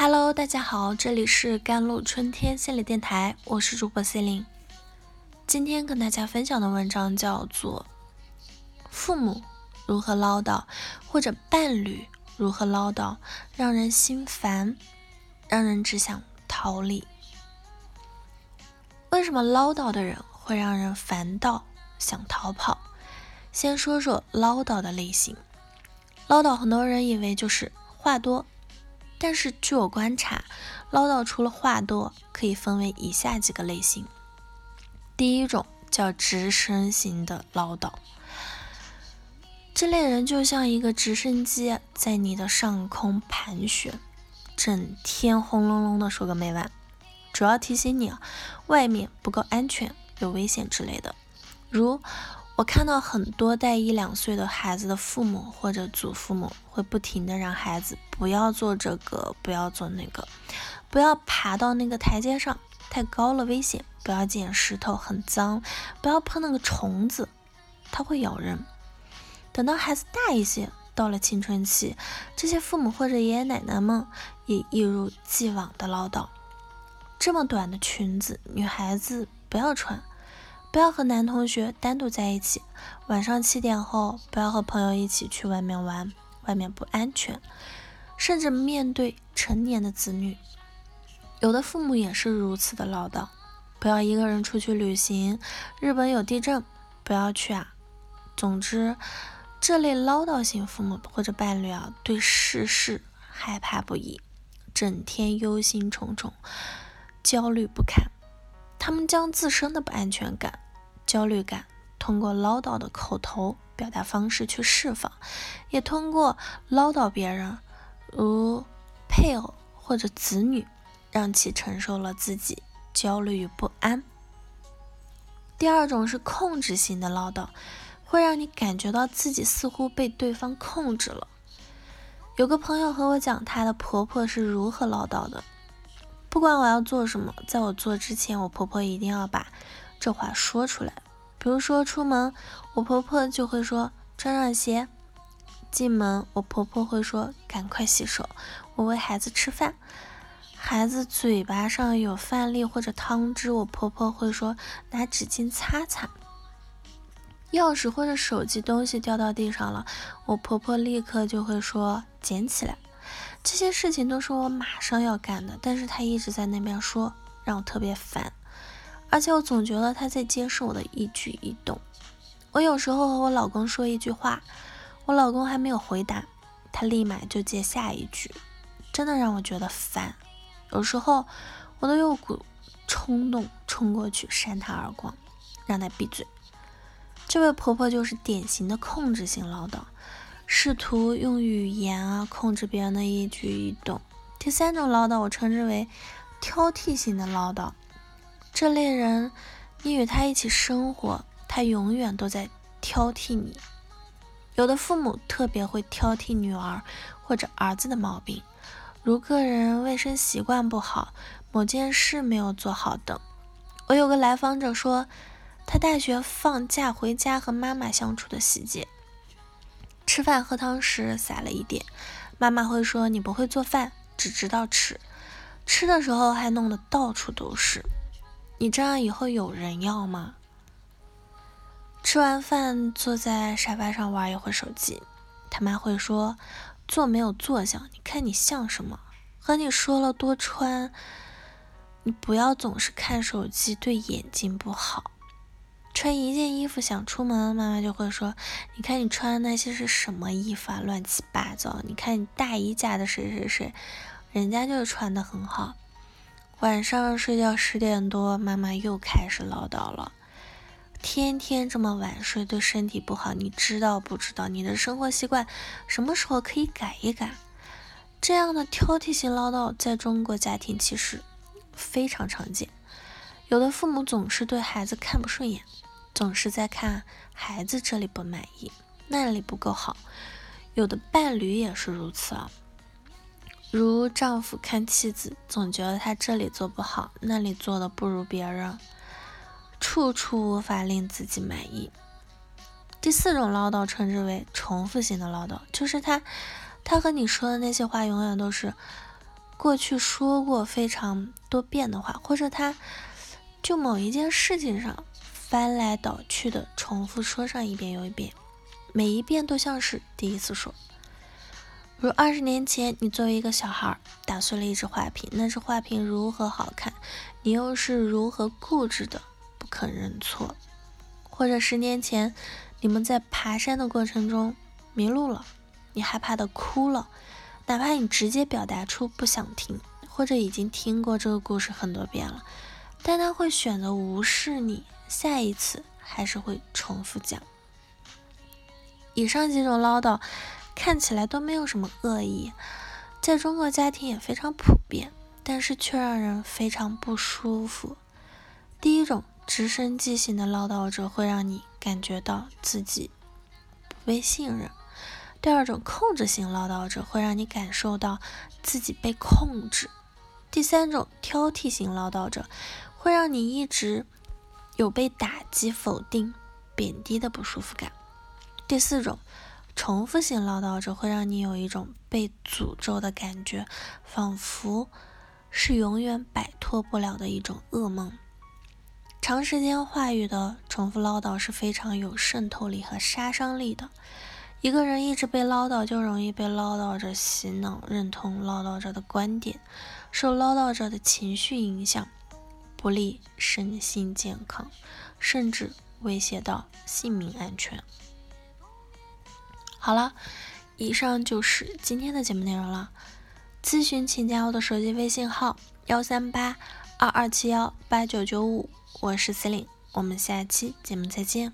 Hello，大家好，这里是甘露春天心理电台，我是主播 C 琳。今天跟大家分享的文章叫做《父母如何唠叨，或者伴侣如何唠叨，让人心烦，让人只想逃离》。为什么唠叨的人会让人烦到想逃跑？先说说唠叨的类型。唠叨，很多人以为就是话多。但是据我观察，唠叨除了话多，可以分为以下几个类型。第一种叫直升型的唠叨，这类人就像一个直升机在你的上空盘旋，整天轰隆隆的说个没完，主要提醒你啊，外面不够安全，有危险之类的。如我看到很多带一两岁的孩子的父母或者祖父母会不停的让孩子不要做这个，不要做那个，不要爬到那个台阶上，太高了危险；不要捡石头，很脏；不要碰那个虫子，它会咬人。等到孩子大一些，到了青春期，这些父母或者爷爷奶奶们也一如既往的唠叨：这么短的裙子，女孩子不要穿。不要和男同学单独在一起，晚上七点后不要和朋友一起去外面玩，外面不安全。甚至面对成年的子女，有的父母也是如此的唠叨：不要一个人出去旅行，日本有地震，不要去啊。总之，这类唠叨型父母或者伴侣啊，对世事害怕不已，整天忧心忡忡，焦虑不堪。他们将自身的不安全感、焦虑感通过唠叨的口头表达方式去释放，也通过唠叨别人，如配偶或者子女，让其承受了自己焦虑与不安。第二种是控制型的唠叨，会让你感觉到自己似乎被对方控制了。有个朋友和我讲，她的婆婆是如何唠叨的。不管我要做什么，在我做之前，我婆婆一定要把这话说出来。比如说出门，我婆婆就会说穿上鞋；进门，我婆婆会说赶快洗手。我喂孩子吃饭，孩子嘴巴上有饭粒或者汤汁，我婆婆会说拿纸巾擦擦。钥匙或者手机东西掉到地上了，我婆婆立刻就会说捡起来。这些事情都是我马上要干的，但是他一直在那边说，让我特别烦，而且我总觉得他在监视我的一举一动。我有时候和我老公说一句话，我老公还没有回答，他立马就接下一句，真的让我觉得烦。有时候我都有股冲动冲过去扇他耳光，让他闭嘴。这位婆婆就是典型的控制性唠叨。试图用语言啊控制别人的一举一动。第三种唠叨，我称之为挑剔型的唠叨。这类人，你与他一起生活，他永远都在挑剔你。有的父母特别会挑剔女儿或者儿子的毛病，如个人卫生习惯不好，某件事没有做好等。我有个来访者说，他大学放假回家和妈妈相处的细节。吃饭喝汤时洒了一点，妈妈会说你不会做饭，只知道吃。吃的时候还弄得到处都是，你这样以后有人要吗？吃完饭坐在沙发上玩一会儿手机，他妈会说坐没有坐相，你看你像什么？和你说了多穿，你不要总是看手机，对眼睛不好。穿一件衣服想出门，妈妈就会说：“你看你穿的那些是什么衣服啊，乱七八糟！你看你大姨家的谁谁谁，人家就穿的很好。”晚上睡觉十点多，妈妈又开始唠叨了：“天天这么晚睡对身体不好，你知道不知道？你的生活习惯什么时候可以改一改？”这样的挑剔性唠叨在中国家庭其实非常常见，有的父母总是对孩子看不顺眼。总是在看孩子这里不满意，那里不够好。有的伴侣也是如此啊，如丈夫看妻子，总觉得他这里做不好，那里做的不如别人，处处无法令自己满意。第四种唠叨称之为重复性的唠叨，就是他，他和你说的那些话永远都是过去说过非常多遍的话，或者他就某一件事情上翻来倒去的重复说上一遍又一遍，每一遍都像是第一次说。如二十年前，你作为一个小孩打碎了一只花瓶，那只花瓶如何好看，你又是如何固执的不肯认错？或者十年前，你们在爬山的过程中迷路了，你害怕的哭了，哪怕你直接表达出不想听，或者已经听过这个故事很多遍了，但他会选择无视你，下一次还是会重复讲。以上几种唠叨。看起来都没有什么恶意，在中国家庭也非常普遍，但是却让人非常不舒服。第一种直升机型的唠叨者会让你感觉到自己不被信任；第二种控制型唠叨者会让你感受到自己被控制；第三种挑剔型唠叨者会让你一直有被打击、否定、贬低的不舒服感；第四种。重复性唠叨者会让你有一种被诅咒的感觉，仿佛是永远摆脱不了的一种噩梦。长时间话语的重复唠叨是非常有渗透力和杀伤力的。一个人一直被唠叨，就容易被唠叨者洗脑，认同唠叨者的观点，受唠叨者的情绪影响，不利身心健康，甚至威胁到性命安全。好了，以上就是今天的节目内容了。咨询请加我的手机微信号：幺三八二二七幺八九九五，我是司令，我们下期节目再见。